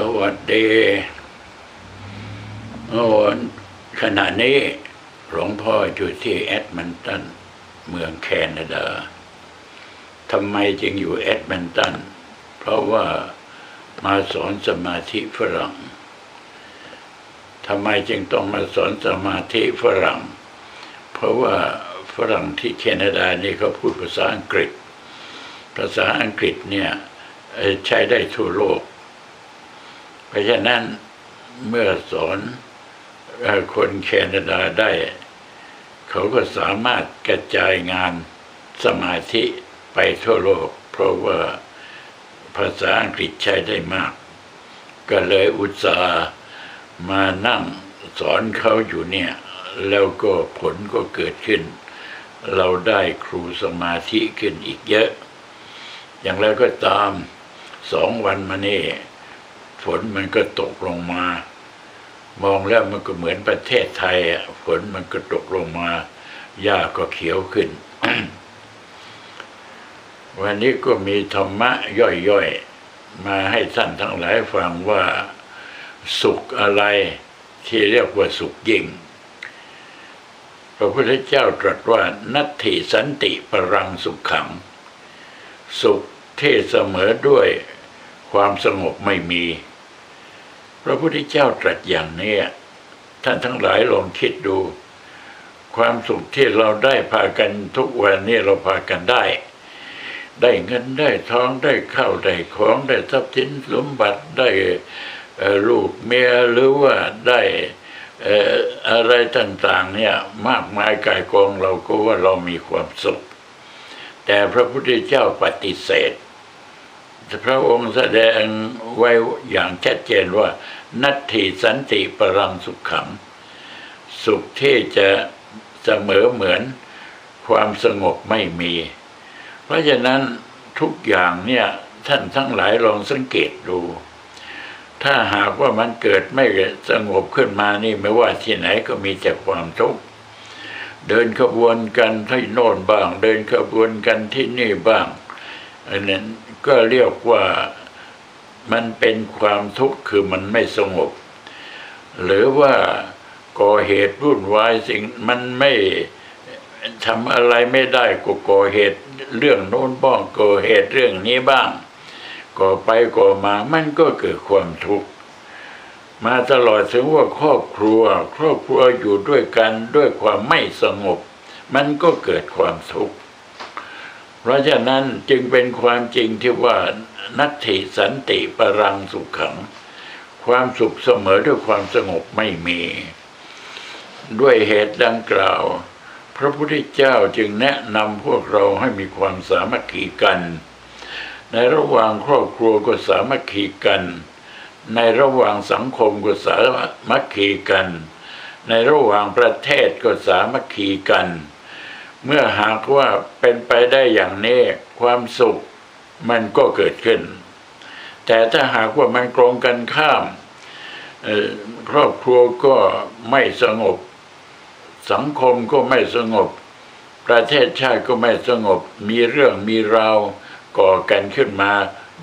สวัสดีโอ้ขณะนี้หลวงพ่ออยู่ที่แอดมันตัน เมืองแคนาดาทำไมจึงอยู่แอดมันตัน เพราะว่ามาสอนสมาธิฝรั่งทำไมจึงต้องมาสอนสมาธิฝรั่ง เพราะว่าฝรั่งที่แคนาดานี่เขาพูดภาษาอังกฤษ ภาษาอังกฤษเนี่ยใช้ได้ทั่วโลก ราะฉะนั้นเมื่อสอนคนแคนาดาได้ เขาก็สามารถกระจายงานสมาธิไปทั่วโลก เพราะว่าภาษาอังกฤษใช้ได้มาก ก็เลยอุตส่าห์มานั่งสอนเขาอยู่เนี่ย แล้วก็ผลก็เกิดขึ้น เราได้ครูสมาธิขึ้นอีกเยอะ อย่างไรก็ตามสองวันมานี่ ฝนมันก็ตกลงมา มองแล้วมันก็เหมือนประเทศไทยอะฝนมันก็ตกลงมาหญ้าก็เขียวขึ้น วันนี้ก็มีธรรมะย่อยๆ มาให้ท่านทั้งหลายฟังว่าสุขอะไรที่เรียกว่าสุขยิ่ง พระพุทธเจ้าตรัสว่านัตถิสันติปรังสุขขัง สุขเทเสมอด้วยความสงบไม่มี พระพุทธเจ้าตรัสอย่างนี้ท่านทั้งหลายลองคิดดู ความสุขที่เราได้พากันทุกวันนี้เราพากันได้ ได้เงินได้ทองได้ข้าวได้ของได้ทรัพย์สินสมบัติได้ลูกเมียหรือว่าได้อะไรต่างๆเนี่ยมากมายกายกองเราก็ว่าเรามีความสุข แต่พระพุทธเจ้าปฏิเสธ พระองค์แสดงไว้อย่างชัดเจนว่า นัตถิสันติปรังสุขขัง สุขที่จะเสมอเหมือนความสงบไม่มี เพราะฉะนั้นทุกอย่างเนี่ยท่านทั้งหลายลองสังเกตดู ถ้าหากว่ามันเกิดไม่สงบขึ้นมานี่ไม่ว่าที่ไหนก็มีแต่ความทุกข์เดินขบวนกันที่โน่นบ้าง เดินขบวนกันที่นี่บ้างอันนั้น ก็เรียกว่ามันเป็นความทุกข์คือมันไม่สงบ หรือว่าก่อเหตุวุ่นวายสิ่งมันไม่ทำอะไรไม่ได้ก็ก่อเหตุเรื่องโน้นบ้างก่อเหตุเรื่องนี้บ้างก่อไปก่อมามันก็เกิดความทุกข์มาตลอดถึงว่าครอบครัว ครอบครัวอยู่ด้วยกันด้วยความไม่สงบ มันก็เกิดความทุกข์ เพราะฉะนั้นจึงเป็นความจริงที่ว่านัตถิสันติปรังสุขขัง ความสุขเสมอด้วยความสงบไม่มี ด้วยเหตุดังกล่าว พระพุทธเจ้าจึงแนะนำพวกเราให้มีความสามัคคีกัน ในระหว่างครอบครัวก็สามัคคีกัน ในระหว่างสังคมก็สามัคคีกัน ในระหว่างประเทศก็สามัคคีกัน เมื่อหากว่าเป็นไปได้อย่างนี้ความสุขมันก็เกิดขึ้น แต่ถ้าหากว่ามันกรงกันข้าม ครอบครัวก็ไม่สงบ สังคมก็ไม่สงบ ประเทศชาติก็ไม่สงบ มีเรื่องมีราวก่อกันขึ้นมา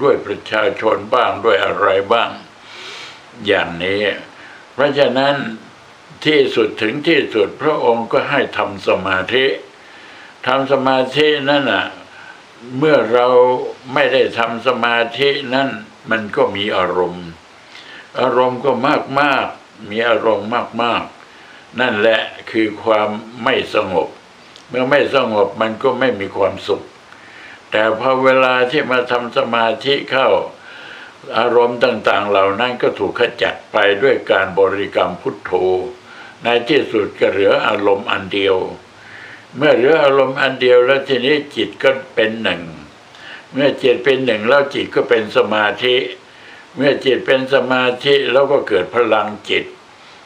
ด้วยประชาชนบ้างด้วยอะไรบ้าง อย่างนี้ เพราะฉะนั้นที่สุดถึงที่สุดพระองค์ก็ให้ทำสมาธิ ทำสมาธินั่นน่ะ เมื่อเราไม่ได้ทำสมาธินั่น มันก็มีอารมณ์ อารมณ์ก็มากมากมีอารมณ์มากมากนั่นแหละคือความไม่สงบ เมื่อไม่สงบมันก็ไม่มีความสุข แต่พอเวลาที่มาทำสมาธิเข้า อารมณ์ต่างๆ เหล่านั้นก็ถูกขจัดไปด้วยการบริกรรมพุทโธ ในที่สุดก็เหลืออารมณ์อันเดียว เมื่อเหลืออารมณ์อันเดียวแล้วทีนี้จิตก็เป็นหนึ่ง เมื่อจิตเป็นหนึ่งแล้วจิตก็เป็นสมาธิ เมื่อจิตเป็นสมาธิแล้วก็เกิดพลังจิต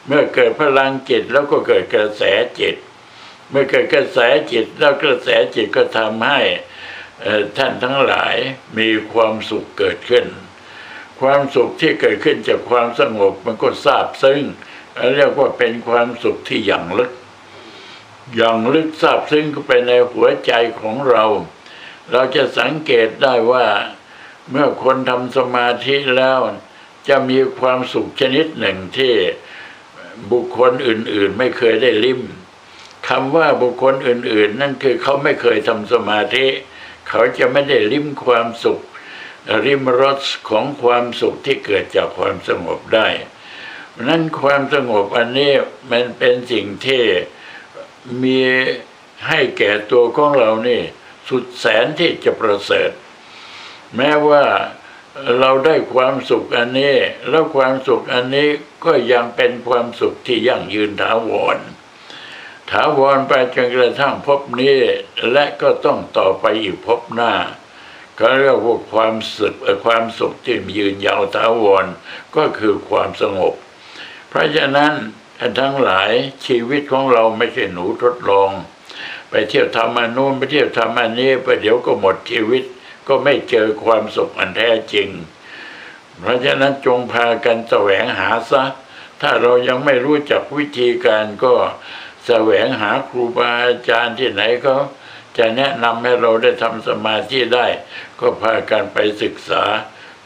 เมื่อเกิดพลังจิตแล้วก็เกิดกระแสจิต เมื่อเกิดกระแสจิตแล้วกระแสจิตก็ทำให้ท่านทั้งหลายมีความสุขเกิดขึ้น ความสุขที่เกิดขึ้นจากความสงบมันก็ทราบซึ้งเรียกว่าเป็นความสุขที่อย่างลึก อย่างลึกซาบซึ้งเข้าไปในหัวใจของเรา เราจะสังเกตได้ว่า เมื่อคนทำสมาธิแล้ว จะมีความสุขชนิดหนึ่งที่บุคคลอื่น ๆ ไม่เคยได้ลิ้มคำว่าบุคคลอื่น ๆ นั่นคือเขาไม่เคยทำสมาธิ เขาจะไม่ได้ลิ้มความสุข ริมรสของความสุขที่เกิดจากความสงบได้นั้นความสงบอันนี้มันเป็นสิ่งที่ มีให้แก่ตัวของเรานี่ สุดแสนที่จะประเสริฐ แม้ว่าเราได้ความสุขอันนี้ แล้วความสุขอันนี้ก็ยังเป็นความสุขที่ยั่งยืนถาวร ถาวรไปจนกระทั่งพบนี้ และก็ต้องต่อไปอีกพบหน้าก็เรียกว่าความสุขความสุขที่ยืนยาวถาวรก็คือความสงบ เพราะฉะนั้น ท่านทั้งหลายชีวิตของเราไม่ใช่หนูทดลอง ไปเที่ยวทำอันนู้นไปเที่ยวทำอันนี้ไปเดี๋ยวก็หมดชีวิต ก็ไม่เจอความสุขอันแท้จริง เพราะฉะนั้นจงพากันแสวงหาซะ ถ้าเรายังไม่รู้จักวิธีการก็แสวงหาครูบาอาจารย์ที่ไหนก็จะแนะนำให้เราได้ทำสมาธิได้ ก็พากันไปศึกษา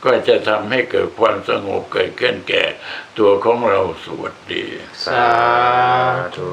ก็จะทำให้เกิดความสงบเกิดขึ้นแก่ตัวของเราสวัสดี สาธุ